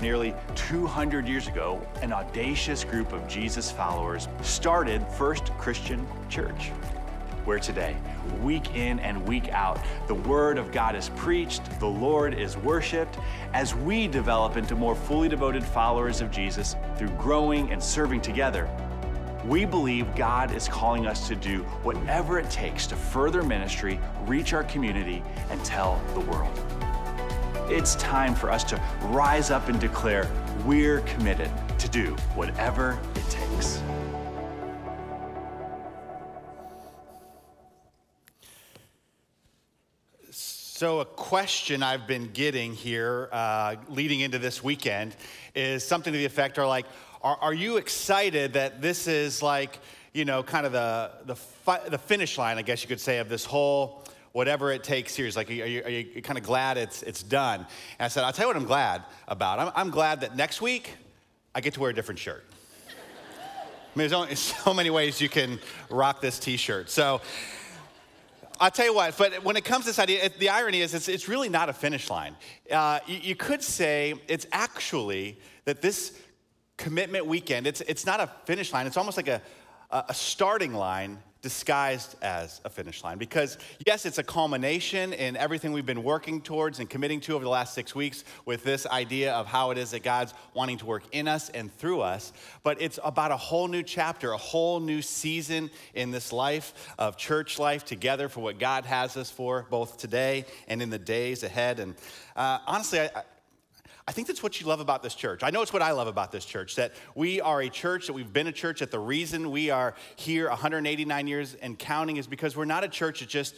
Nearly 200 years ago, an audacious group of Jesus followers started First Christian Church. Where today, week in and week out, the Word of God is preached, the Lord is worshiped, as we develop into more fully devoted followers of Jesus through growing and serving together. We believe God is calling us to do whatever it takes to further ministry, reach our community, and tell the world. It's time for us to rise up and declare we're committed to do whatever it takes. So, a question I've been getting here uh, leading into this weekend is something to the effect are like, are, are you excited that this is like, you know, kind of the, the, fi- the finish line, I guess you could say, of this whole whatever it takes series? Like, are you, are you kind of glad it's, it's done? And I said, I'll tell you what I'm glad about. I'm, I'm glad that next week I get to wear a different shirt. I mean, there's only so many ways you can rock this t shirt. So, I'll tell you what, but when it comes to this idea, it, the irony is it's, it's, really not a finish line. Uh, you, you, could say it's actually that this commitment weekend, it's, it's not a finish line, it's almost like a, a starting line disguised as a finish line. Because, yes, it's a culmination in everything we've been working towards and committing to over the last six weeks with this idea of how it is that God's wanting to work in us and through us. But it's about a whole new chapter, a whole new season in this life of church life together for what God has us for, both today and in the days ahead. And uh, honestly, I, I think that's what you love about this church. I know it's what I love about this church that we are a church, that we've been a church, that the reason we are here 189 years and counting is because we're not a church that just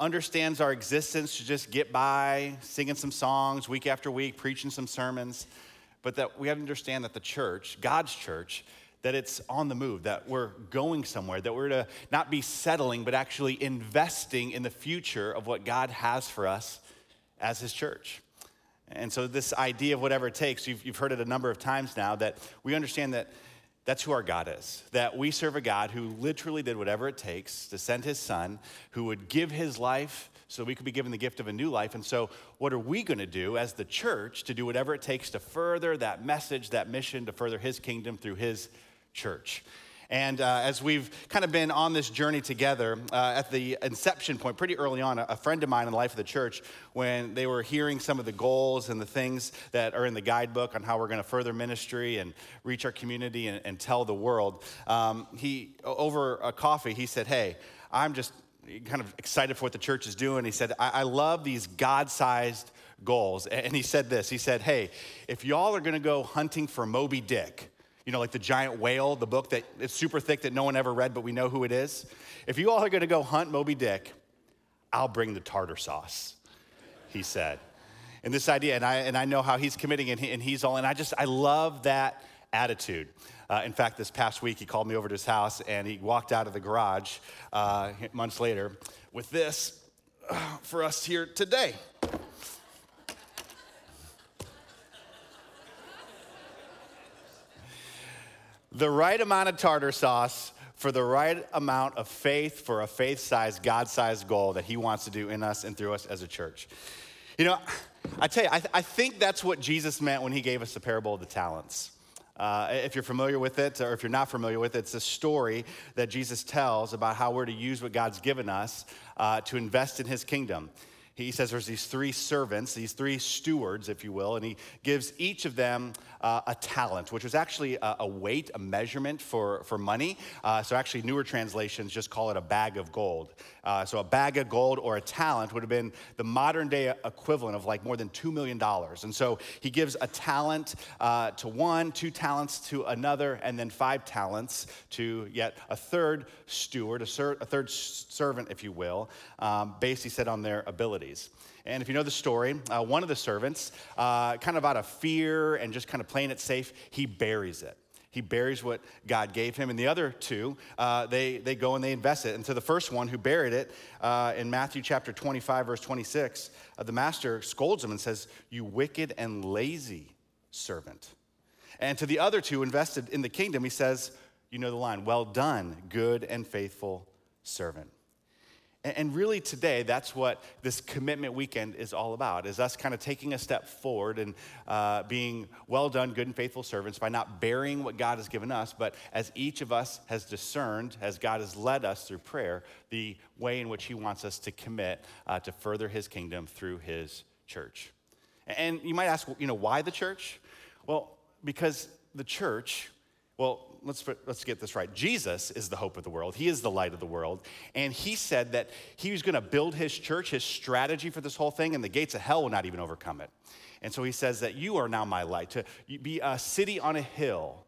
understands our existence to just get by singing some songs week after week, preaching some sermons, but that we understand that the church, God's church, that it's on the move, that we're going somewhere, that we're to not be settling, but actually investing in the future of what God has for us as His church. And so, this idea of whatever it takes, you've, you've heard it a number of times now, that we understand that that's who our God is. That we serve a God who literally did whatever it takes to send his son, who would give his life so we could be given the gift of a new life. And so, what are we going to do as the church to do whatever it takes to further that message, that mission, to further his kingdom through his church? And uh, as we've kind of been on this journey together, uh, at the inception point, pretty early on, a, friend of mine in the life of the church, when they were hearing some of the goals and the things that are in the guidebook on how we're going to further ministry and reach our community and, and tell the world, um, he, over a coffee, he said, Hey, I'm just kind of excited for what the church is doing. He said, I, I love these God sized goals. And he said this He said, Hey, if y'all are going to go hunting for Moby Dick, you know, like the giant whale, the book that it's super thick that no one ever read, but we know who it is. If you all are gonna go hunt Moby Dick, I'll bring the tartar sauce, he said. And this idea, and I, and I know how he's committing and, he, and he's all, and I just, I love that attitude. Uh, in fact, this past week, he called me over to his house and he walked out of the garage uh, months later with this uh, for us here today. The right amount of tartar sauce for the right amount of faith for a faith sized, God sized goal that He wants to do in us and through us as a church. You know, I tell you, I, th- I think that's what Jesus meant when He gave us the parable of the talents. Uh, if you're familiar with it, or if you're not familiar with it, it's a story that Jesus tells about how we're to use what God's given us uh, to invest in His kingdom he says there's these three servants, these three stewards, if you will, and he gives each of them uh, a talent, which was actually a, a, weight, a measurement for, for money. Uh, so, actually, newer translations just call it a bag of gold. Uh, so, a bag of gold or a talent would have been the modern day equivalent of like more than $2 million. And so, he gives a talent uh, to one, two talents to another, and then five talents to yet a third steward, a, ser- a third servant, if you will, um, based, he said, on their abilities. And if you know the story, uh, one of the servants, uh, kind of out of fear and just kind of playing it safe, he buries it. He buries what God gave him. And the other two, uh, they, they go and they invest it. And to the first one who buried it, uh, in Matthew chapter 25, verse 26, uh, the master scolds him and says, You wicked and lazy servant. And to the other two invested in the kingdom, he says, You know the line, well done, good and faithful servant. And really today, that's what this commitment weekend is all about, is us kind of taking a step forward and uh, being well done, good and faithful servants by not burying what God has given us, but as each of us has discerned, as God has led us through prayer, the way in which he wants us to commit uh, to further his kingdom through his church. And you might ask, you know, why the church? Well, because the church, well, let's, let's get this right. Jesus is the hope of the world. He is the light of the world. And he said that he was going to build his church, his strategy for this whole thing, and the gates of hell will not even overcome it. And so he says that you are now my light, to be a city on a hill,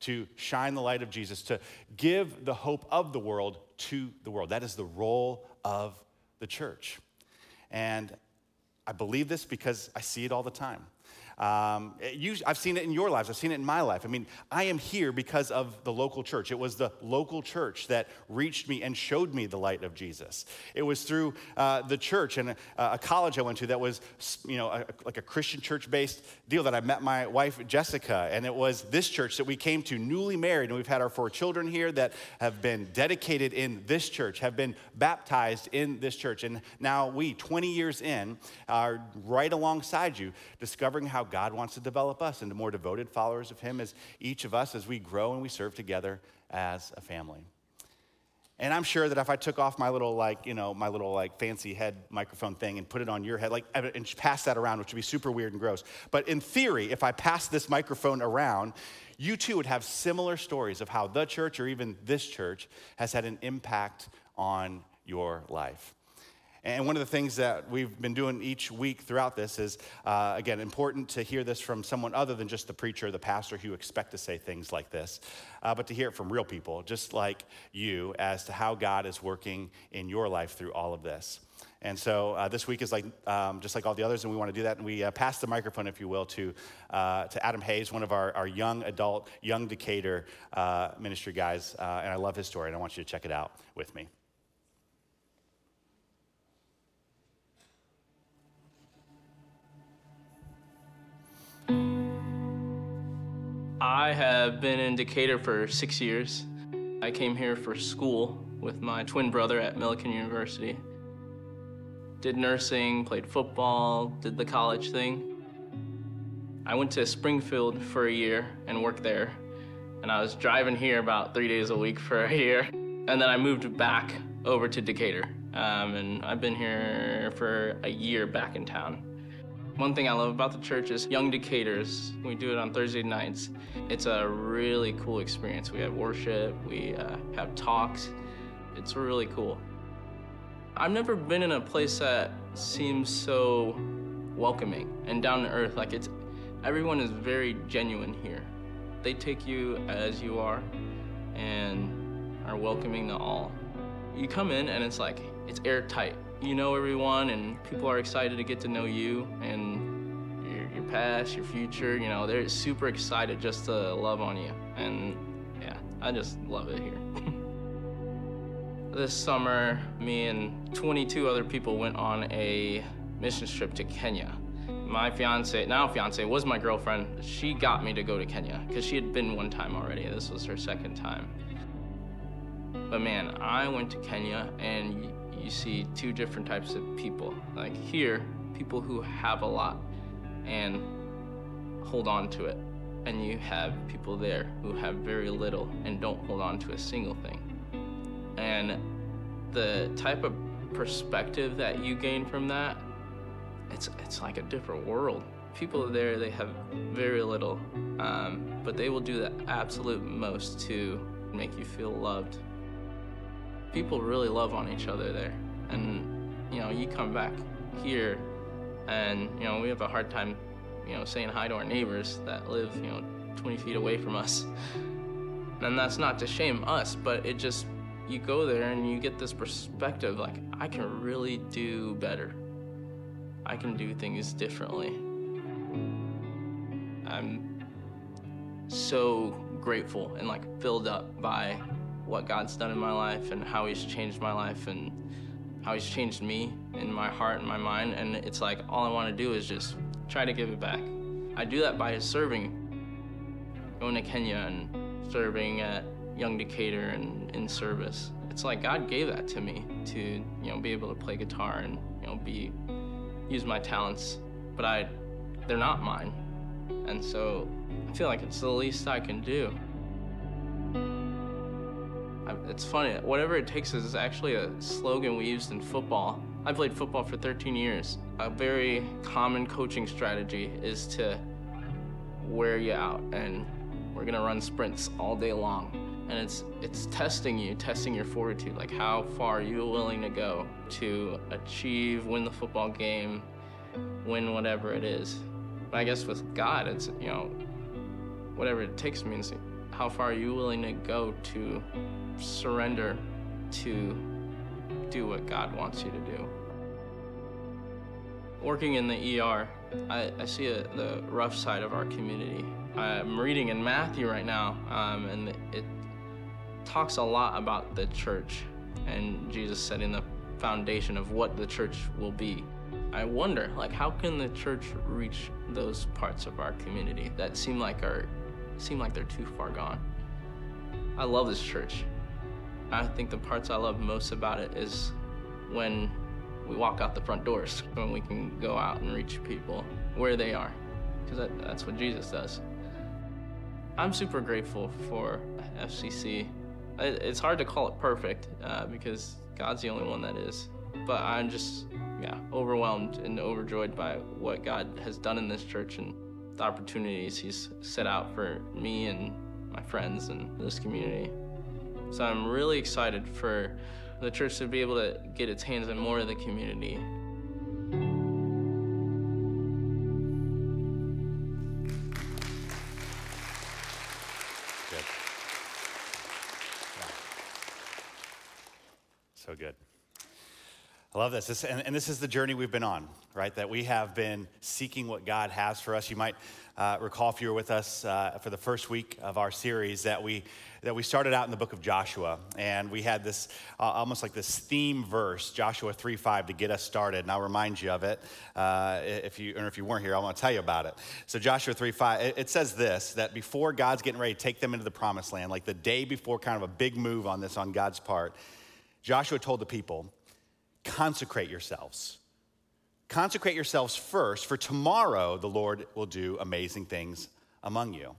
to shine the light of Jesus, to give the hope of the world to the world. That is the role of the church. And I believe this because I see it all the time. Um, you, I've seen it in your lives. I've seen it in my life. I mean, I am here because of the local church. It was the local church that reached me and showed me the light of Jesus. It was through uh, the church and a, a, college I went to that was, you know, a, like a Christian church-based deal that I met my wife Jessica, and it was this church that we came to newly married, and we've had our four children here that have been dedicated in this church, have been baptized in this church, and now we, 20 years in, are right alongside you, discovering how God wants to develop us into more devoted followers of Him as each of us as we grow and we serve together as a family. And I'm sure that if I took off my little, like, you know, my little, like, fancy head microphone thing and put it on your head, like, and pass that around, which would be super weird and gross. But in theory, if I passed this microphone around, you too would have similar stories of how the church or even this church has had an impact on your life. And one of the things that we've been doing each week throughout this is, uh, again, important to hear this from someone other than just the preacher, the pastor who expect to say things like this, uh, but to hear it from real people, just like you, as to how God is working in your life through all of this. And so uh, this week is like um, just like all the others, and we want to do that. And we uh, pass the microphone, if you will, to uh, to Adam Hayes, one of our, our young adult, young Decatur uh, ministry guys. Uh, and I love his story, and I want you to check it out with me. I have been in Decatur for six years. I came here for school with my twin brother at Millikin University. Did nursing, played football, did the college thing. I went to Springfield for a year and worked there. And I was driving here about three days a week for a year. And then I moved back over to Decatur. Um, and I've been here for a year back in town. One thing I love about the church is Young Decaturs. We do it on Thursday nights. It's a really cool experience. We have worship, we uh, have talks. It's really cool. I've never been in a place that seems so welcoming and down to earth. Like it's, everyone is very genuine here. They take you as you are and are welcoming to all. You come in and it's like, it's airtight you know everyone and people are excited to get to know you and your, your past, your future, you know, they're super excited just to love on you. And yeah, I just love it here. this summer, me and 22 other people went on a mission trip to Kenya. My fiance, now fiance, was my girlfriend. She got me to go to Kenya because she had been one time already. This was her second time. But man, I went to Kenya and you see two different types of people. Like here, people who have a lot and hold on to it. And you have people there who have very little and don't hold on to a single thing. And the type of perspective that you gain from that, it's, it's like a different world. People there, they have very little, um, but they will do the absolute most to make you feel loved people really love on each other there. And, you know, you come back here and, you know, we have a hard time, you know, saying hi to our neighbors that live, you know, 20 feet away from us. And that's not to shame us, but it just, you go there and you get this perspective like, I can really do better. I can do things differently. I'm so grateful and like filled up by what God's done in my life and how He's changed my life and how He's changed me in my heart and my mind. And it's like all I want to do is just try to give it back. I do that by his serving, going to Kenya and serving at Young Decatur and in service. it's like God gave that to me to, you know, be able to play guitar and, you know, be use my talents, but I they're not mine. And so I feel like it's the least I can do. It's funny, whatever it takes is actually a slogan we used in football. I played football for 13 years. A very common coaching strategy is to wear you out and we're gonna run sprints all day long. And it's it's testing you, testing your fortitude, like how far are you willing to go to achieve, win the football game, win whatever it is. But I guess with God, it's you know, whatever it takes means how far are you willing to go to surrender to do what God wants you to do. Working in the ER, I, I see a, the rough side of our community. I'm reading in Matthew right now, um, and it talks a lot about the church and Jesus setting the foundation of what the church will be. I wonder, like, how can the church reach those parts of our community that seem like are seem like they're too far gone? I love this church. I think the parts I love most about it is when we walk out the front doors, when we can go out and reach people where they are, because that, that's what Jesus does. I'm super grateful for FCC. It's hard to call it perfect uh, because God's the only one that is. But I'm just, yeah, overwhelmed and overjoyed by what God has done in this church and the opportunities He's set out for me and my friends and this community. So I'm really excited for the church to be able to get its hands in more of the community. Good. So good. I love this. this and, and, this is the journey we've been on, right? That we have been seeking what God has for us. You might uh, recall if you were with us uh, for the first week of our series that we that we started out in the book of Joshua, and we had this uh, almost like this theme verse, Joshua 3:5, to get us started. And I'll remind you of it uh, if you or if you weren't here, I want to tell you about it. So Joshua 3:5, it, it says this: that before God's getting ready to take them into the promised land, like the day before, kind of a big move on this on God's part, Joshua told the people consecrate yourselves. Consecrate yourselves first, for tomorrow the Lord will do amazing things among you.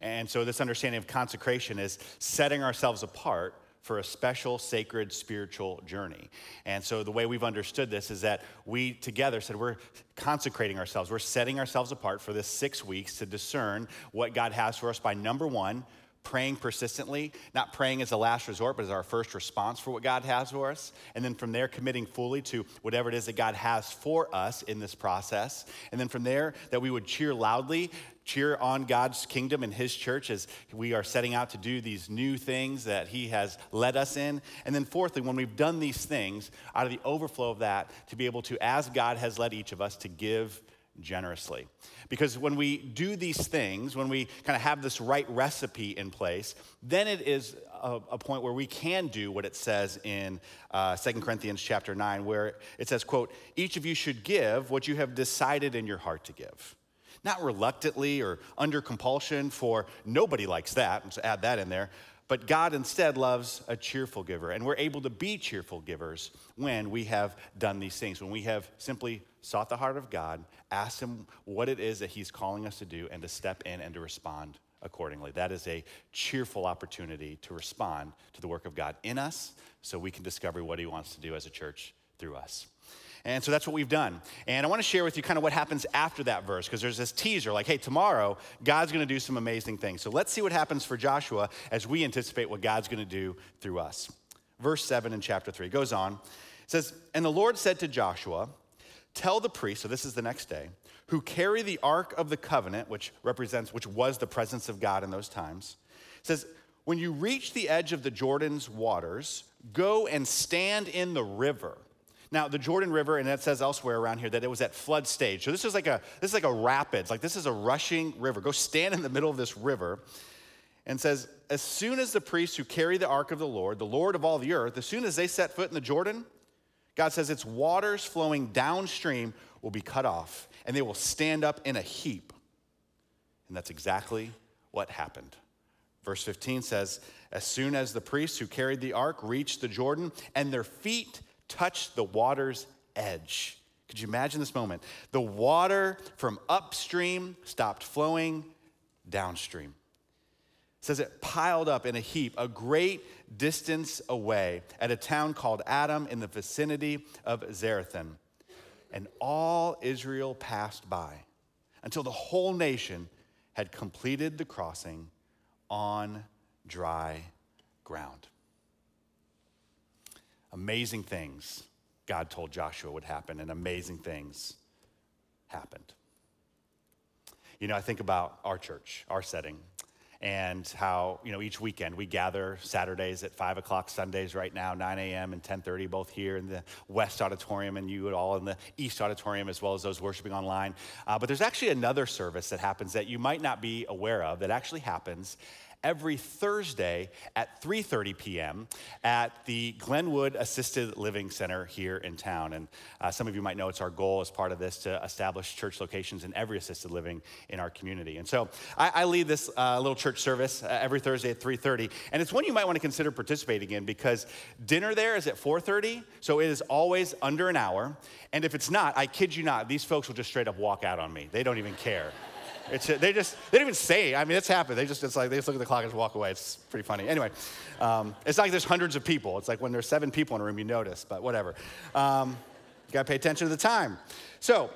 And so, this understanding of consecration is setting ourselves apart for a special, sacred, spiritual journey. And so, the way we've understood this is that we together said we're consecrating ourselves, we're setting ourselves apart for this six weeks to discern what God has for us by number one, praying persistently, not praying as a last resort, but as our first response for what God has for us. And then from there, committing fully to whatever it is that God has for us in this process. And then from there, that we would cheer loudly, cheer on God's kingdom and His church as we are setting out to do these new things that He has led us in. And then, fourthly, when we've done these things, out of the overflow of that, to be able to, as God has led each of us, to give generously. Because when we do these things, when we kind of have this right recipe in place, then it is a, a point where we can do what it says in uh, 2 Corinthians chapter 9, where it says, quote, each of you should give what you have decided in your heart to give. Not reluctantly or under compulsion, for nobody likes that, so add that in there. But God instead loves a cheerful giver, and we're able to be cheerful givers when we have done these things, when we have simply sought the heart of God, asked Him what it is that He's calling us to do, and to step in and to respond accordingly. That is a cheerful opportunity to respond to the work of God in us so we can discover what He wants to do as a church through us. And so that's what we've done. And I want to share with you kind of what happens after that verse, because there's this teaser like, hey, tomorrow, God's going to do some amazing things. So let's see what happens for Joshua as we anticipate what God's going to do through us. Verse 7 in chapter 3 goes on. It says, And the Lord said to Joshua, Tell the priests, so this is the next day, who carry the ark of the covenant, which represents, which was the presence of God in those times. It says, When you reach the edge of the Jordan's waters, go and stand in the river now, the Jordan River, and it says elsewhere around here that it was at flood stage. So this is like a this is like a rapids, like this is a rushing river. Go stand in the middle of this river, and says, as soon as the priests who carry the ark of the Lord, the Lord of all the earth, as soon as they set foot in the Jordan, God says its waters flowing downstream will be cut off, and they will stand up in a heap. And that's exactly what happened. Verse 15 says, As soon as the priests who carried the ark reached the Jordan and their feet touched the water's edge. Could you imagine this moment? The water from upstream stopped flowing downstream. It says it piled up in a heap a great distance away at a town called Adam in the vicinity of Zarethan. And all Israel passed by until the whole nation had completed the crossing on dry ground. Amazing things God told Joshua would happen, and amazing things happened. You know, I think about our church, our setting, and how you know each weekend we gather Saturdays at five o'clock, Sundays right now 9 a.m. and 10:30, both here in the West Auditorium, and you all in the East Auditorium, as well as those worshiping online. Uh, but there's actually another service that happens that you might not be aware of that actually happens every Thursday at 3:30 p.m. at the Glenwood Assisted Living Center here in town. And uh, some of you might know it's our goal as part of this to establish church locations in every assisted living in our community. And so I, I lead this uh, little church service uh, every Thursday at 3:30, and it's one you might want to consider participating in because dinner there is at 4:30, so it is always under an hour. And if it's not, I kid you not, these folks will just straight up walk out on me. They don't even care. It's, they just, they don't even say, I mean, it's happened. They just, it's like, they just look at the clock and just walk away. It's pretty funny. Anyway, um, it's not like there's hundreds of people. It's like when there's seven people in a room, you notice, but whatever. Um, you gotta pay attention to the time. So,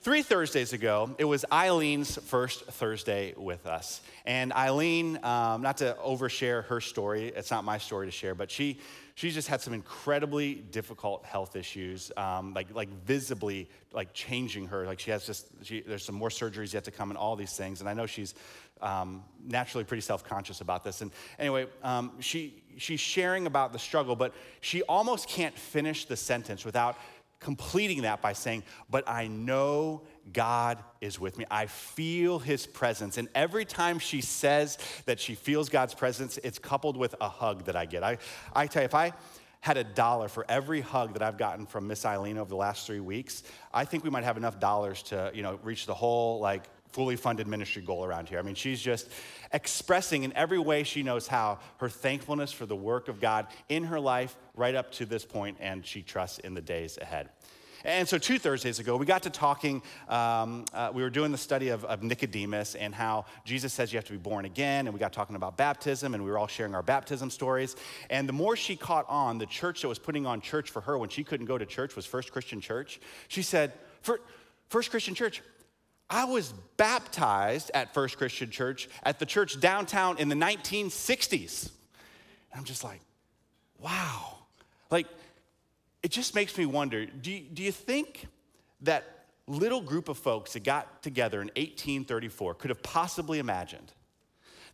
three Thursdays ago, it was Eileen's first Thursday with us. And Eileen, um, not to overshare her story, it's not my story to share, but she, she's just had some incredibly difficult health issues, um, like, like visibly like changing her. Like she has just, she, there's some more surgeries yet to come and all these things. And I know she's um, naturally pretty self-conscious about this. And anyway, um, she, she's sharing about the struggle, but she almost can't finish the sentence without completing that by saying, But I know God is with me. I feel his presence. And every time she says that she feels God's presence, it's coupled with a hug that I get. I, I tell you, if I had a dollar for every hug that I've gotten from Miss Eileen over the last three weeks, I think we might have enough dollars to, you know, reach the whole like fully funded ministry goal around here. I mean, she's just expressing in every way she knows how her thankfulness for the work of God in her life right up to this point, and she trusts in the days ahead. And so, two Thursdays ago, we got to talking. Um, uh, we were doing the study of, of, Nicodemus and how Jesus says you have to be born again. And we got talking about baptism, and we were all sharing our baptism stories. And the more she caught on, the church that was putting on church for her when she couldn't go to church was First Christian Church. She said, First Christian Church, I was baptized at First Christian Church at the church downtown in the 1960s. And I'm just like, wow. Like, it just makes me wonder do you, do you think that little group of folks that got together in 1834 could have possibly imagined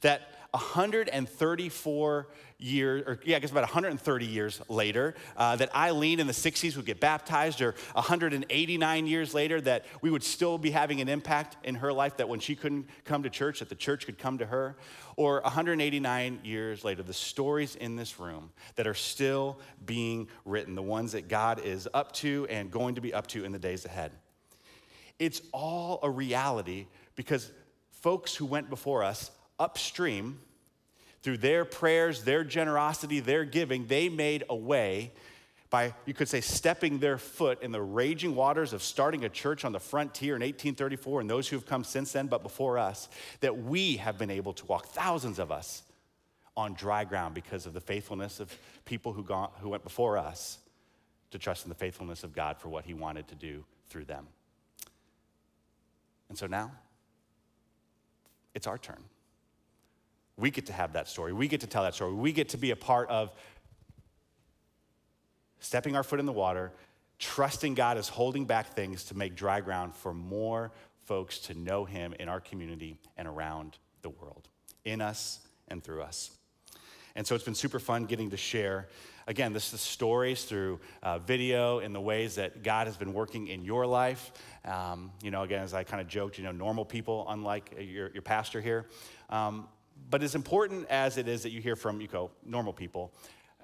that 134 years, or yeah, I guess about 130 years later, uh, that Eileen in the 60s would get baptized, or 189 years later, that we would still be having an impact in her life, that when she couldn't come to church, that the church could come to her, or 189 years later, the stories in this room that are still being written, the ones that God is up to and going to be up to in the days ahead. It's all a reality because folks who went before us upstream through their prayers, their generosity, their giving, they made a way by, you could say, stepping their foot in the raging waters of starting a church on the frontier in 1834 and those who have come since then, but before us, that we have been able to walk, thousands of us, on dry ground because of the faithfulness of people who, who went before us to trust in the faithfulness of God for what He wanted to do through them. And so now, it's our turn. We get to have that story. We get to tell that story. We get to be a part of stepping our foot in the water, trusting God is holding back things to make dry ground for more folks to know Him in our community and around the world, in us and through us. And so it's been super fun getting to share. Again, this is stories through uh, video in the ways that God has been working in your life. Um, you know, again, as I kind of joked, you know, normal people, unlike your, your pastor here. Um, but as important as it is that you hear from you know, normal people,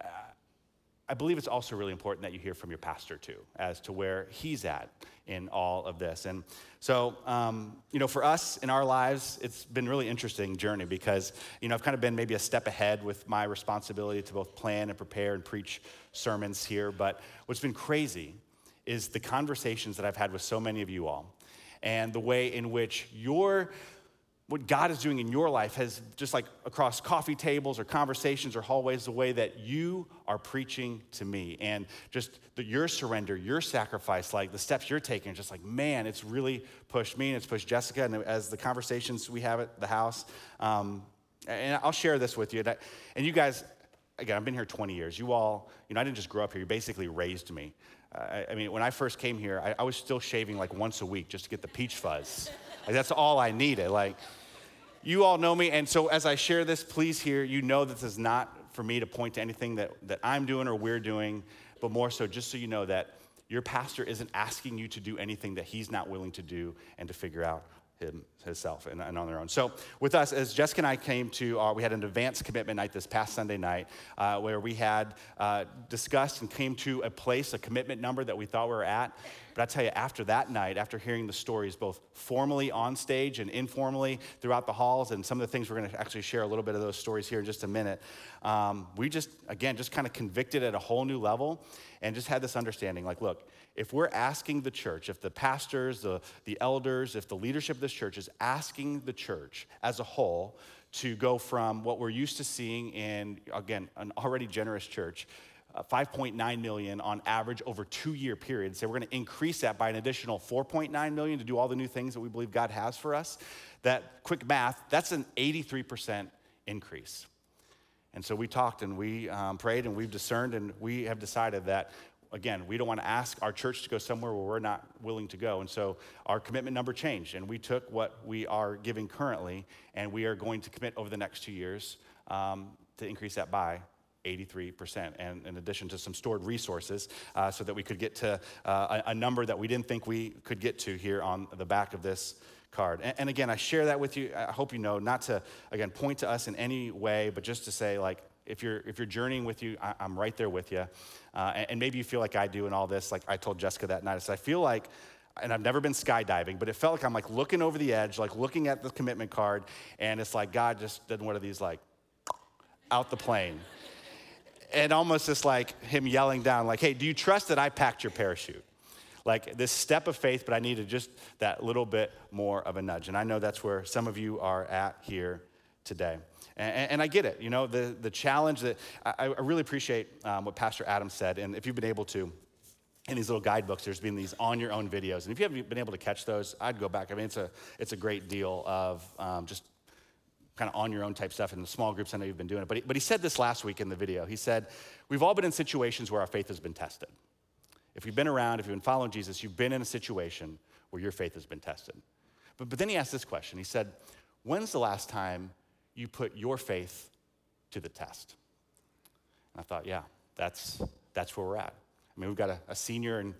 uh, I believe it's also really important that you hear from your pastor too, as to where he's at in all of this. And so, um, you know, for us in our lives, it's been really interesting journey because, you know, I've kind of been maybe a step ahead with my responsibility to both plan and prepare and preach sermons here. But what's been crazy is the conversations that I've had with so many of you all and the way in which your what God is doing in your life has just like across coffee tables or conversations or hallways, the way that you are preaching to me and just the, your surrender, your sacrifice, like the steps you're taking, just like, man, it's really pushed me and it's pushed Jessica. And as the conversations we have at the house, um, and I'll share this with you. That, and you guys, again, I've been here 20 years. You all, you know, I didn't just grow up here, you basically raised me. Uh, I, I, mean, when I first came here, I, I was still shaving like once a week just to get the peach fuzz. That's all I needed. Like, you all know me, and so as I share this, please hear, you know this is not for me to point to anything that, that I'm doing or we're doing, but more so just so you know that your pastor isn't asking you to do anything that he's not willing to do and to figure out him, himself and, and, on their own. So, with us, as Jessica and I came to, our, we had an advanced commitment night this past Sunday night uh, where we had uh, discussed and came to a place, a commitment number that we thought we were at. But I tell you, after that night, after hearing the stories both formally on stage and informally throughout the halls, and some of the things we're going to actually share a little bit of those stories here in just a minute, um, we just, again, just kind of convicted at a whole new level and just had this understanding like, look, if we're asking the church, if the pastors, the, the elders, if the leadership of this church is asking the church as a whole to go from what we're used to seeing in, again, an already generous church, uh, 5.9 million on average over two year period. Say we're going to increase that by an additional 4.9 million to do all the new things that we believe God has for us. That quick math, that's an 83% increase. And so we talked and we um, prayed and we've discerned and we have decided that again, we don't want to ask our church to go somewhere where we're not willing to go. And so our commitment number changed, and we took what we are giving currently, and we are going to commit over the next two years um, to increase that by 83%, and in addition to some stored resources, uh, so that we could get to uh, a, a, number that we didn't think we could get to here on the back of this card. And, and, again, I share that with you. I hope you know not to, again, point to us in any way, but just to say, like, if you're, if you're journeying with you, I, am right there with you. Uh, and, and, maybe you feel like I do in all this. Like I told Jessica that night, I said, I feel like, and I've never been skydiving, but it felt like I'm like looking over the edge, like looking at the commitment card, and it's like God just did one of these like out the plane. And almost just like him yelling down, like, hey, do you trust that I packed your parachute? Like this step of faith, but I needed just that little bit more of a nudge. And I know that's where some of you are at here today. And, and, I get it, you know, the, the challenge that I, I really appreciate um, what Pastor Adam said. And if you've been able to, in these little guidebooks, there's been these on your own videos. And if you haven't been able to catch those, I'd go back. I mean, it's a, it's a great deal of um, just kind of on your own type stuff in the small groups. I know you've been doing it. But he, but he said this last week in the video. He said, We've all been in situations where our faith has been tested. If you've been around, if you've been following Jesus, you've been in a situation where your faith has been tested. But, but then he asked this question. He said, When's the last time you put your faith to the test. And I thought, yeah, that's, that's where we're at. I mean, we've got a, a senior in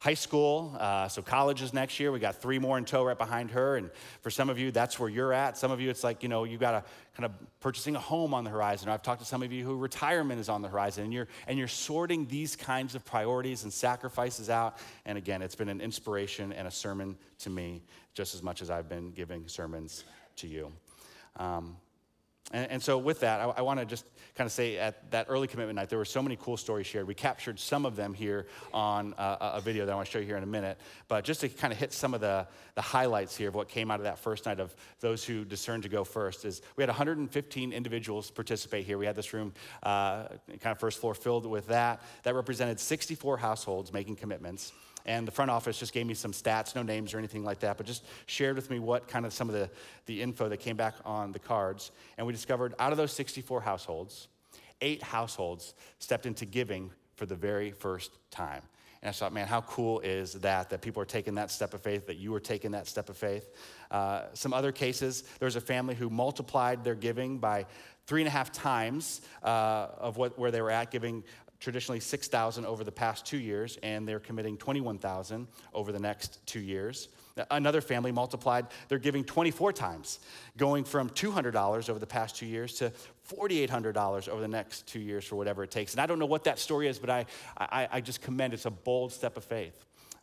high school, uh, so college is next year. We got three more in tow right behind her. And for some of you, that's where you're at. Some of you, it's like, you know, you've got a kind of purchasing a home on the horizon. Or I've talked to some of you who retirement is on the horizon, and you're, and you're sorting these kinds of priorities and sacrifices out. And again, it's been an inspiration and a sermon to me just as much as I've been giving sermons to you. Um, and, and, so, with that, I, I want to just kind of say at that early commitment night, there were so many cool stories shared. We captured some of them here on uh, a video that I want to show you here in a minute. But just to kind of hit some of the, the highlights here of what came out of that first night of those who discerned to go first is we had 115 individuals participate here. We had this room, uh, kind of first floor, filled with that. That represented 64 households making commitments. And the front office just gave me some stats, no names or anything like that, but just shared with me what kind of some of the, the info that came back on the cards. And we discovered out of those 64 households, eight households stepped into giving for the very first time. And I thought, man, how cool is that? That people are taking that step of faith, that you are taking that step of faith. Uh, some other cases, there was a family who multiplied their giving by three and a half times uh, of what, where they were at, giving traditionally 6,000 over the past two years, and they're committing 21,000 over the next two years. Another family multiplied their giving 24 times, going from $200 over the past two years to $4,800 over the next two years for whatever it takes. And I don't know what that story is, but I, I, I just commend it's a bold step of faith.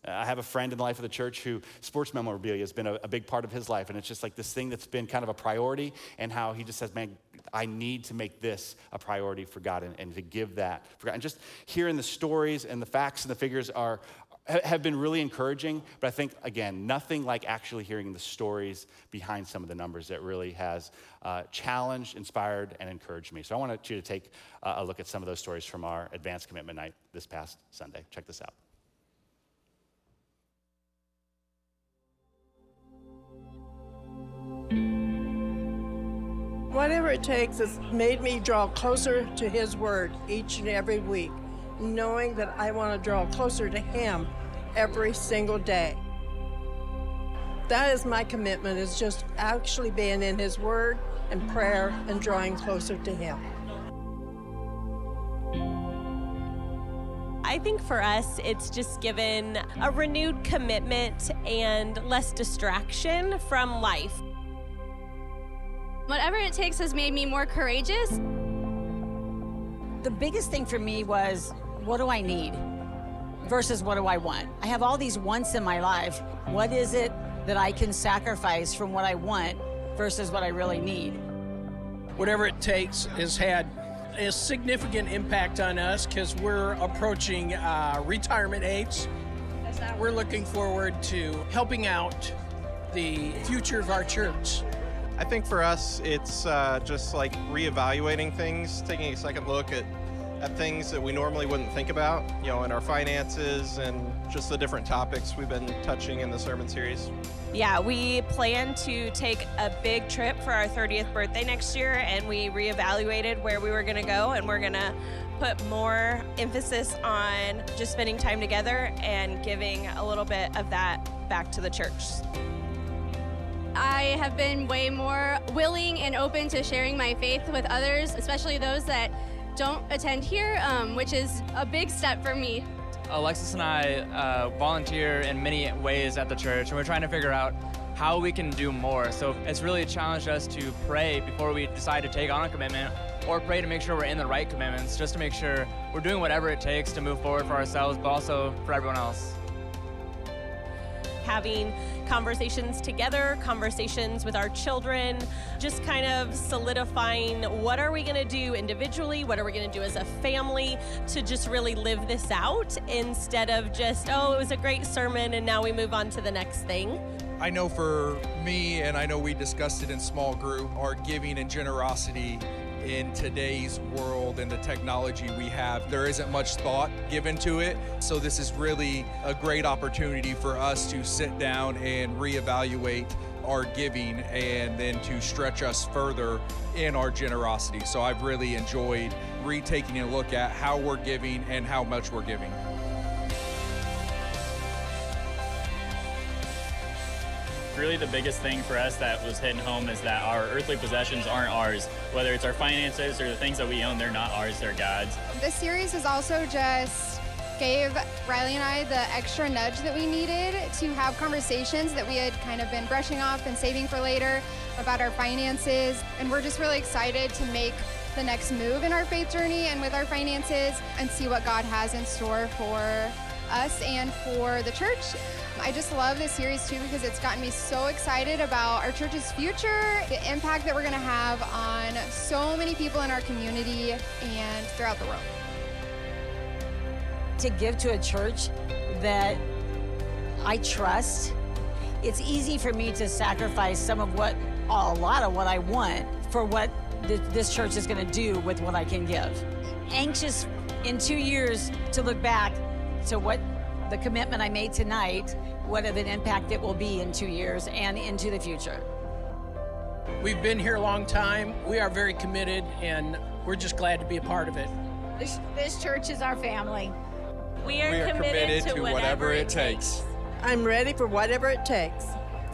I have a friend in the life of the church who sports memorabilia has been a, a, big part of his life. And it's just like this thing that's been kind of a priority, and how he just says, Man, I need to make this a priority for God and, and to give that for God. And just hearing the stories and the facts and the figures are, have been really encouraging. But I think, again, nothing like actually hearing the stories behind some of the numbers that really has uh, challenged, inspired, and encouraged me. So I want you to take a look at some of those stories from our advanced commitment night this past Sunday. Check this out. Whatever it takes has made me draw closer to His Word each and every week, knowing that I want to draw closer to Him every single day. That is my commitment, is just actually being in His Word and prayer and drawing closer to Him. I think for us, it's just given a renewed commitment and less distraction from life. Whatever it takes has made me more courageous. The biggest thing for me was what do I need versus what do I want? I have all these wants in my life. What is it that I can sacrifice from what I want versus what I really need? Whatever it takes has had a significant impact on us because we're approaching uh, retirement age. We're looking forward to helping out the future of our church. I think for us, it's uh, just like reevaluating things, taking a second look at, at things that we normally wouldn't think about, you know, in our finances and just the different topics we've been touching in the sermon series. Yeah, we plan to take a big trip for our 30th birthday next year, and we reevaluated where we were going to go, and we're going to put more emphasis on just spending time together and giving a little bit of that back to the church. I have been way more willing and open to sharing my faith with others, especially those that don't attend here, um, which is a big step for me. Alexis and I uh, volunteer in many ways at the church, and we're trying to figure out how we can do more. So it's really challenged us to pray before we decide to take on a commitment, or pray to make sure we're in the right commitments, just to make sure we're doing whatever it takes to move forward for ourselves, but also for everyone else having conversations together, conversations with our children, just kind of solidifying what are we going to do individually, what are we going to do as a family to just really live this out instead of just, oh, it was a great sermon and now we move on to the next thing. I know for me, and I know we discussed it in small group, our giving and generosity in today's world and the technology we have. There isn't much thought given to it. So, this is really a great opportunity for us to sit down and reevaluate our giving and then to stretch us further in our generosity. So, I've really enjoyed retaking a look at how we're giving and how much we're giving. Really the biggest thing for us that was hitting home is that our earthly possessions aren't ours. Whether it's our finances or the things that we own, they're not ours, they're God's. This series is also just gave Riley and I the extra nudge that we needed to have conversations that we had kind of been brushing off and saving for later about our finances. And we're just really excited to make the next move in our faith journey and with our finances and see what God has in store for us and for the church. I just love this series too because it's gotten me so excited about our church's future, the impact that we're going to have on so many people in our community and throughout the world. To give to a church that I trust, it's easy for me to sacrifice some of what, a lot of what I want for what this church is going to do with what I can give. Anxious in two years to look back to what the commitment I made tonight, what of an impact it will be in two years and into the future. We've been here a long time. We are very committed, and we're just glad to be a part of it. This, this church is our family. We are, we are committed, committed, to, to whatever, whatever, it it takes. I'm ready for whatever it takes.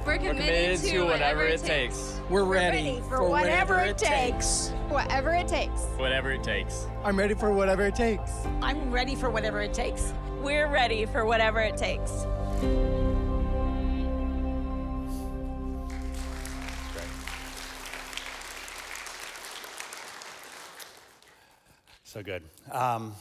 We're committed, to whatever it takes. We're ready, for whatever it takes. Whatever it takes. Whatever it takes. I'm ready for whatever it takes. I'm ready for whatever it takes. We're ready for whatever it takes. So good. Um,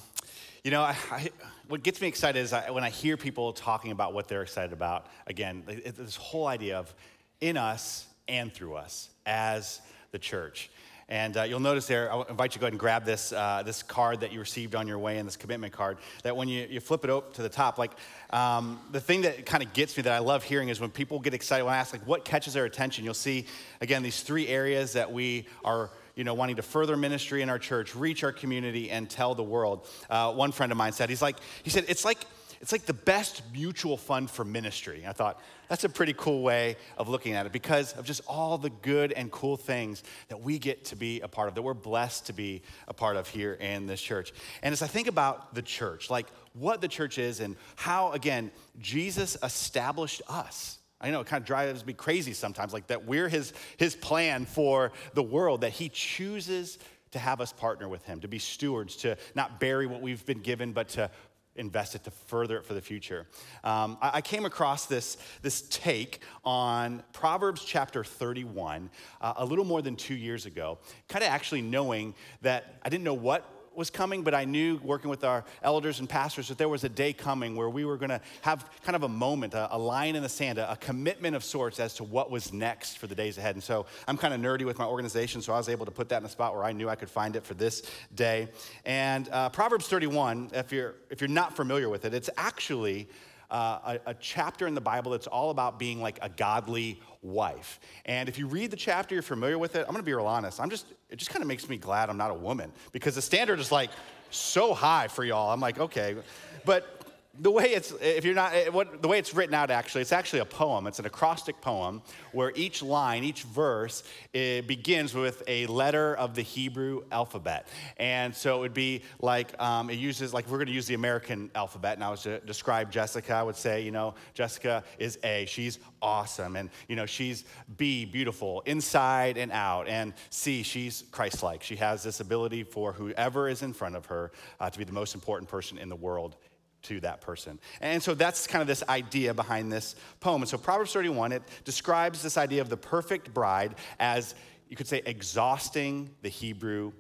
you know, I, I, what gets me excited is I, when I hear people talking about what they're excited about. Again, this whole idea of in us and through us as the church. And uh, you'll notice there, I'll invite you to go ahead and grab this, uh, this card that you received on your way in this commitment card. That when you, you flip it up to the top, like um, the thing that kind of gets me that I love hearing is when people get excited, when I ask, like, what catches their attention, you'll see, again, these three areas that we are you know, wanting to further ministry in our church, reach our community, and tell the world. Uh, one friend of mine said, he's like, he said, it's like, it's like the best mutual fund for ministry. I thought, that's a pretty cool way of looking at it because of just all the good and cool things that we get to be a part of, that we're blessed to be a part of here in this church. And as I think about the church, like what the church is and how, again, Jesus established us. I know it kind of drives me crazy sometimes, like that we're his, his plan for the world, that he chooses to have us partner with him, to be stewards, to not bury what we've been given, but to invest it to further it for the future. Um, I, I, came across this, this take on Proverbs chapter 31 uh, a little more than two years ago, kind of actually knowing that I didn't know what was coming, but I knew working with our elders and pastors that there was a day coming where we were going to have kind of a moment, a, a line in the sand, a, a, commitment of sorts as to what was next for the days ahead. And so I'm kind of nerdy with my organization, so I was able to put that in a spot where I knew I could find it for this day. And uh, Proverbs 31, if you're if you're not familiar with it, it's actually uh, a, a, chapter in the Bible that's all about being like a godly wife. And if you read the chapter, you're familiar with it. I'm gonna be real honest. I'm just, it just kind of makes me glad I'm not a woman because the standard is like so high for y'all. I'm like, okay. But the way it's if you're not what the way it's written out actually it's actually a poem. It's an acrostic poem where each line each verse it begins with a letter of the hebrew alphabet. And so it would be like um, it uses like we're going to use the american alphabet. And i was to describe jessica. I would say you know jessica is a. She's awesome. And you know she's b beautiful inside and out. And c she's christ-like. She has this ability for whoever is in front of her uh, to be the most important person in the world to that person. And so that's kind of this idea behind this poem. And so Proverbs 31, it describes this idea of the perfect bride as, you could say, exhausting the Hebrew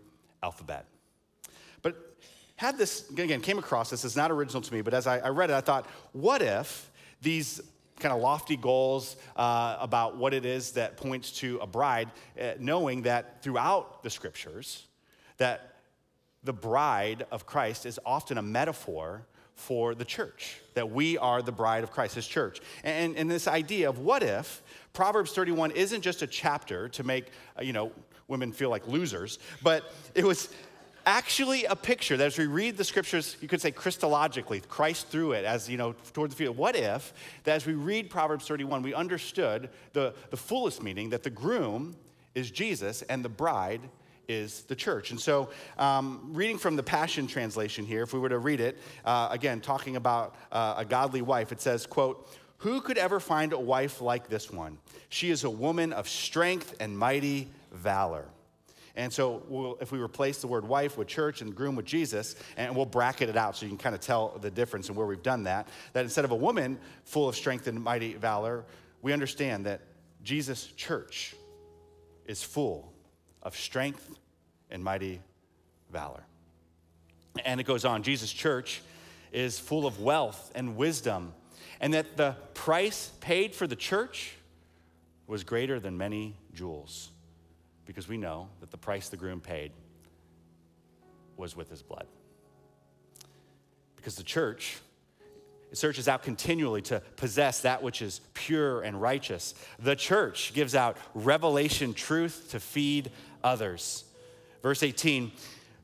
alphabet. But had this, again, came across this, is not original to me, but as I, I read it, I thought, what if these kind of lofty goals uh, about what it is that points to a bride, uh, knowing that throughout the scriptures, that the bride of Christ is often a metaphor for the church, that we are the bride of Christ, his church. And, and this idea of what if Proverbs 31 isn't just a chapter to make, uh, you know, women feel like losers, but it was actually a picture that as we read the scriptures, you could say Christologically, Christ through it as, you know, toward the future. What if that as we read Proverbs 31, we understood the, the fullest meaning that the groom is Jesus and the bride is the church. And so, um, reading from the Passion Translation here, if we were to read it, uh, again, talking about uh, a godly wife, it says, quote, who could ever find a wife like this one? She is a woman of strength and mighty valor. And so, we'll, if we replace the word wife with church and groom with Jesus, and we'll bracket it out so you can kind of tell the difference and where we've done that, that instead of a woman full of strength and mighty valor, we understand that Jesus' church is full of strength and mighty valor. And it goes on Jesus' church is full of wealth and wisdom, and that the price paid for the church was greater than many jewels, because we know that the price the groom paid was with his blood. Because the church it searches out continually to possess that which is pure and righteous. The church gives out revelation truth to feed others. Verse 18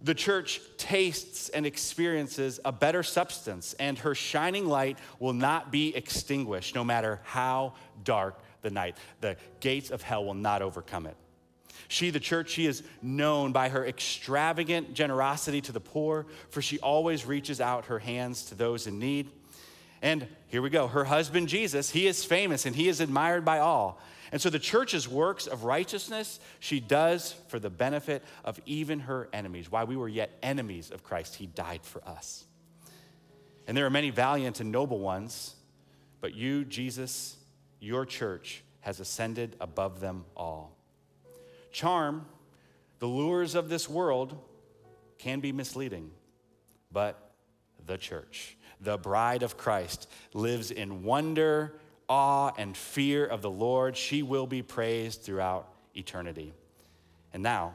the church tastes and experiences a better substance, and her shining light will not be extinguished no matter how dark the night. The gates of hell will not overcome it. She, the church, she is known by her extravagant generosity to the poor, for she always reaches out her hands to those in need. And here we go. Her husband, Jesus, he is famous and he is admired by all. And so the church's works of righteousness she does for the benefit of even her enemies. While we were yet enemies of Christ, he died for us. And there are many valiant and noble ones, but you, Jesus, your church, has ascended above them all. Charm, the lures of this world can be misleading, but the church, the bride of Christ, lives in wonder, awe, and fear of the Lord. She will be praised throughout eternity. And now,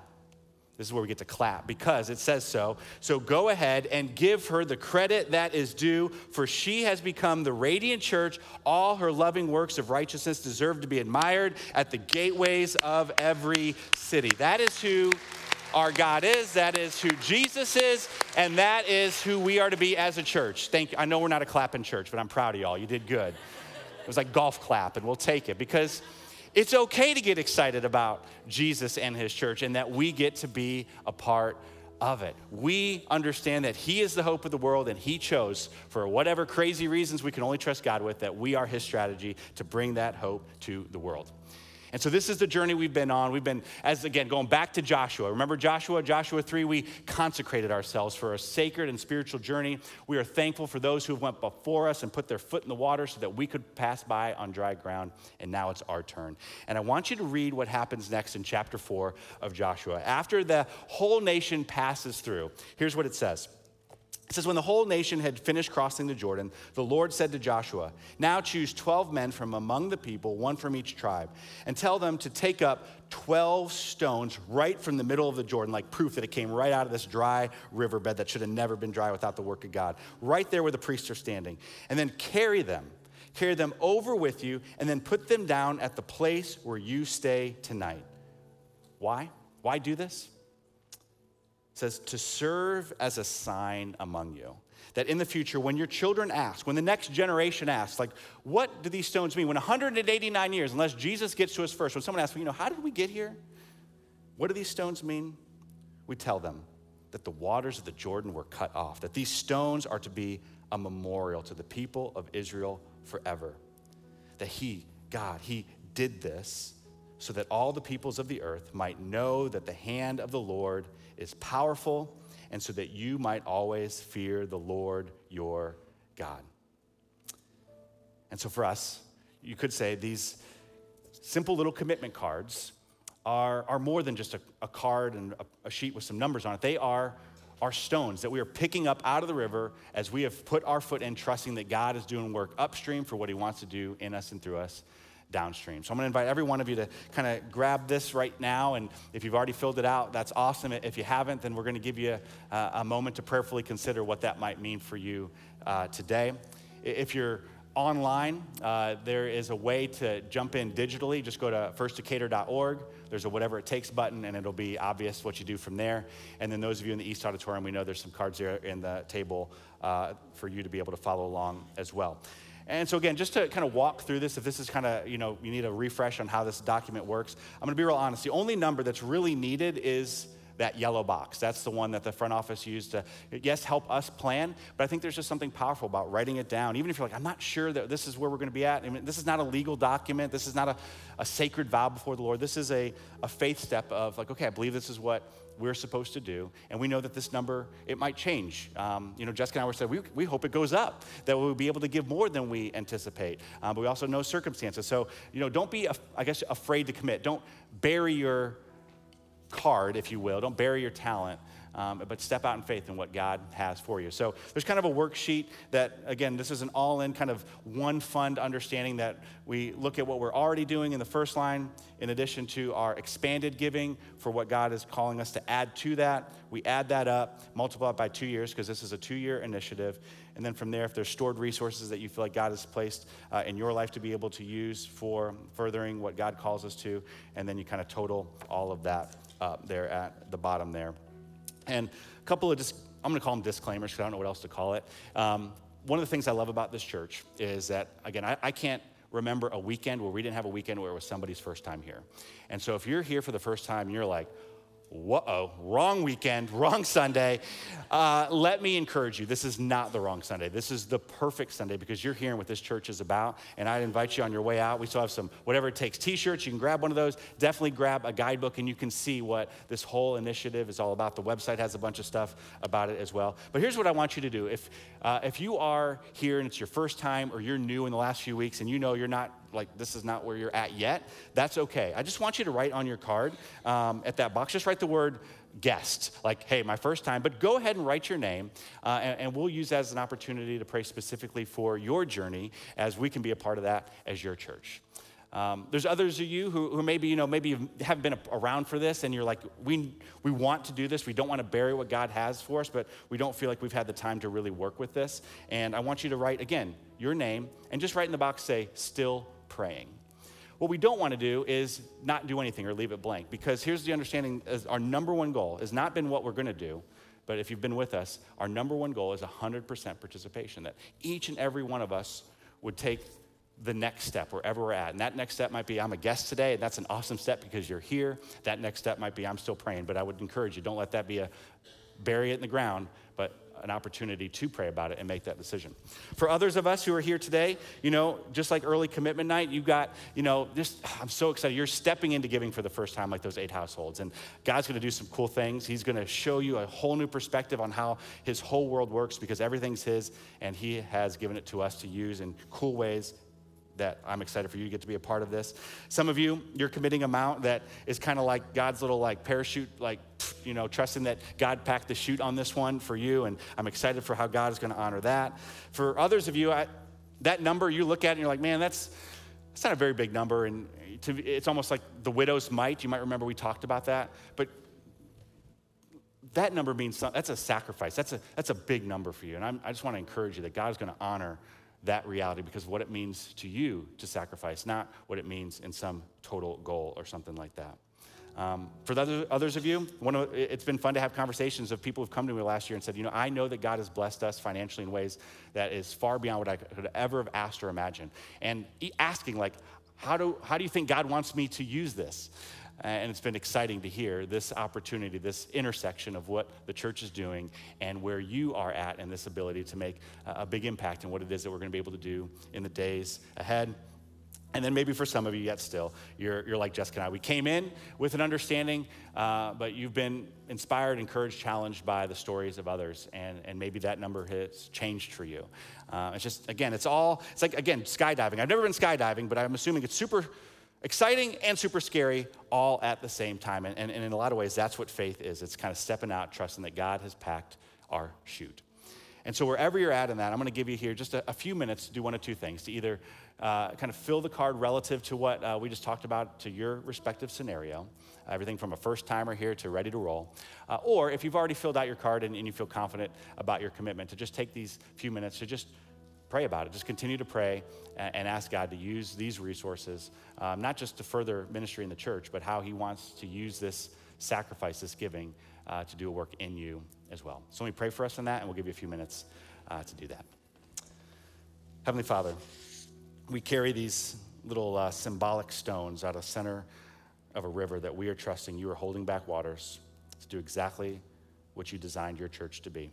this is where we get to clap because it says so. So go ahead and give her the credit that is due, for she has become the radiant church. All her loving works of righteousness deserve to be admired at the gateways of every city. That is who our God is, that is who Jesus is, and that is who we are to be as a church. Thank you. I know we're not a clapping church, but I'm proud of y'all. You did good. It was like golf clap, and we'll take it because it's okay to get excited about Jesus and his church and that we get to be a part of it. We understand that he is the hope of the world and he chose, for whatever crazy reasons we can only trust God with, that we are his strategy to bring that hope to the world. And so this is the journey we've been on. We've been, as again, going back to Joshua. Remember Joshua, Joshua 3, we consecrated ourselves for a sacred and spiritual journey. We are thankful for those who went before us and put their foot in the water so that we could pass by on dry ground. And now it's our turn. And I want you to read what happens next in chapter 4 of Joshua. After the whole nation passes through, here's what it says. It says, When the whole nation had finished crossing the Jordan, the Lord said to Joshua, Now choose 12 men from among the people, one from each tribe, and tell them to take up 12 stones right from the middle of the Jordan, like proof that it came right out of this dry riverbed that should have never been dry without the work of God, right there where the priests are standing. And then carry them, carry them over with you, and then put them down at the place where you stay tonight. Why? Why do this? Says to serve as a sign among you. That in the future, when your children ask, when the next generation asks, like, what do these stones mean? When 189 years, unless Jesus gets to us first, when someone asks, well, you know, how did we get here? What do these stones mean? We tell them that the waters of the Jordan were cut off, that these stones are to be a memorial to the people of Israel forever. That He, God, He did this so that all the peoples of the earth might know that the hand of the Lord is powerful, and so that you might always fear the Lord your God. And so for us, you could say these simple little commitment cards are, are more than just a, a card and a, a sheet with some numbers on it. They are our stones that we are picking up out of the river as we have put our foot in, trusting that God is doing work upstream for what He wants to do in us and through us downstream. So I'm going to invite every one of you to kind of grab this right now. And if you've already filled it out, that's awesome. If you haven't, then we're going to give you a, a moment to prayerfully consider what that might mean for you uh, today. If you're online, uh, there is a way to jump in digitally. Just go to firstdecatur.org. There's a whatever it takes button, and it'll be obvious what you do from there. And then those of you in the East Auditorium, we know there's some cards there in the table uh, for you to be able to follow along as well. And so again, just to kind of walk through this, if this is kind of, you know, you need a refresh on how this document works, I'm gonna be real honest. The only number that's really needed is that yellow box. That's the one that the front office used to, yes, help us plan, but I think there's just something powerful about writing it down. Even if you're like, I'm not sure that this is where we're going to be at. I mean, this is not a legal document. This is not a, a sacred vow before the Lord. This is a, a faith step of like, okay, I believe this is what we're supposed to do. And we know that this number, it might change. Um, you know, Jessica and I were saying, we, we hope it goes up, that we'll be able to give more than we anticipate. Um, but we also know circumstances. So, you know, don't be, I guess, afraid to commit. Don't bury your card, if you will. Don't bury your talent. Um, but step out in faith in what God has for you. So there's kind of a worksheet that, again, this is an all in kind of one fund understanding that we look at what we're already doing in the first line, in addition to our expanded giving for what God is calling us to add to that. We add that up, multiply it by two years, because this is a two year initiative. And then from there, if there's stored resources that you feel like God has placed uh, in your life to be able to use for furthering what God calls us to, and then you kind of total all of that up there at the bottom there. And a couple of, dis- I'm going to call them disclaimers because I don't know what else to call it. Um, one of the things I love about this church is that, again, I, I can't remember a weekend where we didn't have a weekend where it was somebody's first time here. And so if you're here for the first time you're like, whoa, wrong weekend, wrong Sunday. Uh, let me encourage you this is not the wrong Sunday. This is the perfect Sunday because you're hearing what this church is about. And I'd invite you on your way out. We still have some, whatever it takes, t shirts. You can grab one of those. Definitely grab a guidebook and you can see what this whole initiative is all about. The website has a bunch of stuff about it as well. But here's what I want you to do if, uh, if you are here and it's your first time or you're new in the last few weeks and you know you're not like this is not where you're at yet, that's okay. I just want you to write on your card um, at that box, just write the word guest, like, hey, my first time, but go ahead and write your name, uh, and, and, we'll use that as an opportunity to pray specifically for your journey as we can be a part of that as your church. Um, there's others of you who, who maybe, you know, maybe haven't been around for this and you're like, we, we want to do this. We don't want to bury what God has for us, but we don't feel like we've had the time to really work with this. And I want you to write, again, your name and just write in the box, say, still praying. What we don't want to do is not do anything or leave it blank because here's the understanding our number one goal has not been what we're going to do, but if you've been with us, our number one goal is 100% participation, that each and every one of us would take the next step wherever we're at. And that next step might be I'm a guest today, and that's an awesome step because you're here. That next step might be I'm still praying, but I would encourage you don't let that be a bury it in the ground, an opportunity to pray about it and make that decision. For others of us who are here today, you know, just like early commitment night, you got, you know, just, I'm so excited. You're stepping into giving for the first time, like those eight households. And God's going to do some cool things. He's going to show you a whole new perspective on how His whole world works because everything's His and He has given it to us to use in cool ways that I'm excited for you to get to be a part of this. Some of you, you're committing a amount that is kind of like God's little like parachute, like, you know, trusting that God packed the chute on this one for you. And I'm excited for how God is going to honor that. For others of you, I, that number you look at and you're like, man, that's, that's not a very big number. And to, it's almost like the widow's mite. You might remember we talked about that. But that number means something. That's a sacrifice. That's a, that's a big number for you. And I'm, I just want to encourage you that God is going to honor that reality because what it means to you to sacrifice, not what it means in some total goal or something like that. Um, for the others of you, of, it's been fun to have conversations of people who've come to me last year and said, you know, I know that God has blessed us financially in ways that is far beyond what I could ever have asked or imagined. And asking, like, how do, how do you think God wants me to use this? And it's been exciting to hear this opportunity, this intersection of what the church is doing and where you are at and this ability to make a big impact in what it is that we're going to be able to do in the days ahead. And then maybe for some of you yet still, you're, you're like Jessica and I. We came in with an understanding, uh, but you've been inspired, encouraged, challenged by the stories of others. And, and maybe that number has changed for you. Uh, it's just, again, it's all, it's like, again, skydiving. I've never been skydiving, but I'm assuming it's super exciting and super scary all at the same time. And, and, and, in a lot of ways, that's what faith is it's kind of stepping out, trusting that God has packed our chute. And so, wherever you're at in that, I'm going to give you here just a, a few minutes to do one of two things to either uh, kind of fill the card relative to what uh, we just talked about to your respective scenario, everything from a first timer here to ready to roll. Uh, or if you've already filled out your card and, and you feel confident about your commitment, to just take these few minutes to just pray about it. Just continue to pray and, ask God to use these resources, um, not just to further ministry in the church, but how He wants to use this sacrifice, this giving, uh, to do a work in you as well. So let me pray for us on that, and we'll give you a few minutes uh, to do that. Heavenly Father, we carry these little uh, symbolic stones out of center of a river that we are trusting you are holding back waters to do exactly what you designed your church to be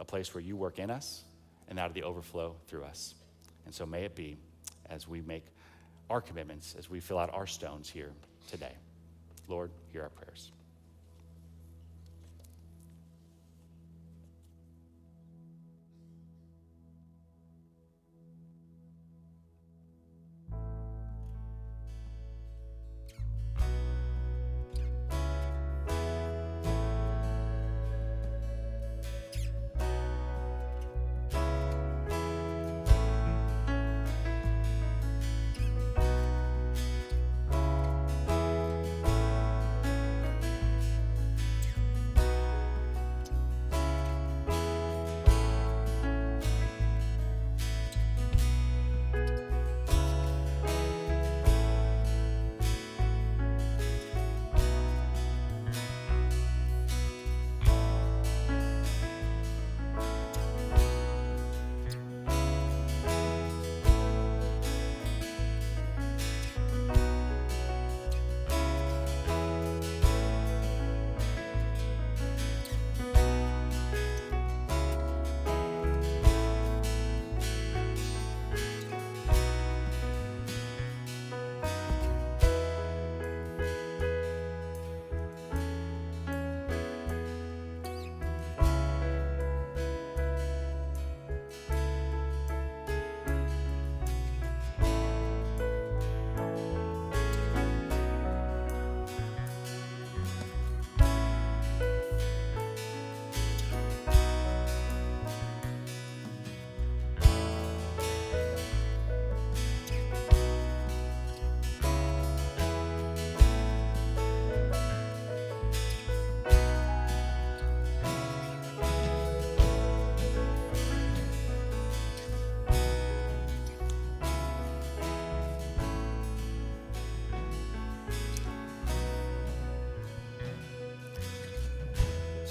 a place where you work in us and out of the overflow through us. And so may it be as we make our commitments, as we fill out our stones here today. Lord, hear our prayers.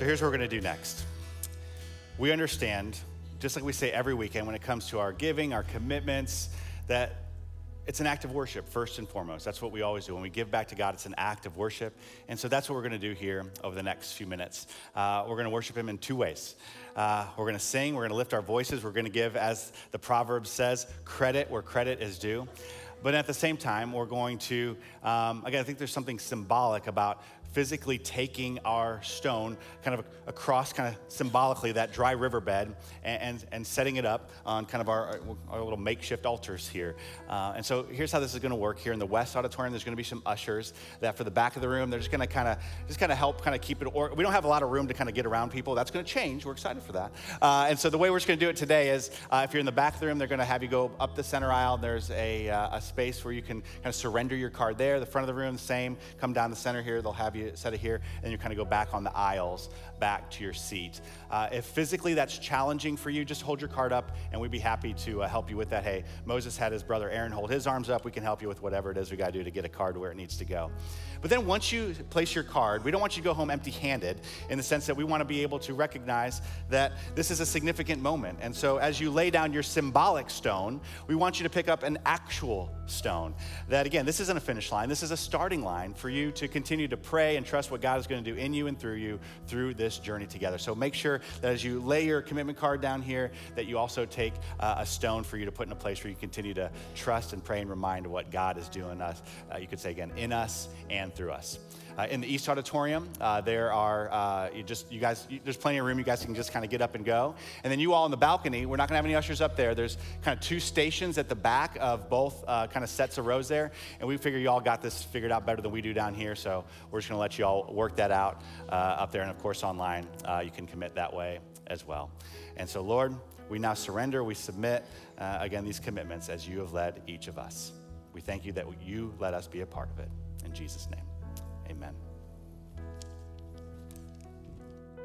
So here's what we're going to do next. We understand, just like we say every weekend when it comes to our giving, our commitments, that it's an act of worship first and foremost. That's what we always do. When we give back to God, it's an act of worship. And so that's what we're going to do here over the next few minutes. Uh, we're going to worship Him in two ways. Uh, we're going to sing, we're going to lift our voices, we're going to give, as the proverb says, credit where credit is due. But at the same time, we're going to, um, again, I think there's something symbolic about physically taking our stone kind of across, kind of symbolically, that dry riverbed and, and, and setting it up on kind of our, our little makeshift altars here. Uh, and so here's how this is going to work here in the West Auditorium. There's going to be some ushers that for the back of the room, they're just going to kind of just kind of help kind of keep it. Or we don't have a lot of room to kind of get around people. That's going to change. We're excited for that. Uh, and so the way we're just going to do it today is uh, if you're in the back of the room, they're going to have you go up the center aisle. There's a, uh, a space where you can kind of surrender your card there. The front of the room, same. Come down the center here. They'll have you set it here, and you kind of go back on the aisles back to your seat. Uh, if physically that's challenging for you, just hold your card up, and we'd be happy to uh, help you with that. Hey, Moses had his brother Aaron hold his arms up. We can help you with whatever it is we got to do to get a card where it needs to go. But then once you place your card, we don't want you to go home empty handed in the sense that we want to be able to recognize that this is a significant moment. And so as you lay down your symbolic stone, we want you to pick up an actual stone. That again, this isn't a finish line, this is a starting line for you to continue to pray and trust what God is going to do in you and through you through this journey together. So make sure that as you lay your commitment card down here, that you also take uh, a stone for you to put in a place where you continue to trust and pray and remind what God is doing us. Uh, you could say again, in us and through us. Uh, in the East Auditorium, uh, there are uh, you just you guys. You, there's plenty of room. You guys can just kind of get up and go. And then you all in the balcony. We're not going to have any ushers up there. There's kind of two stations at the back of both uh, kind of sets of rows there. And we figure you all got this figured out better than we do down here. So we're just going to let you all work that out uh, up there. And of course, online uh, you can commit that way as well. And so, Lord, we now surrender. We submit again these commitments as you have led each of us. We thank you that you let us be a part of it. In Jesus' name. Amen.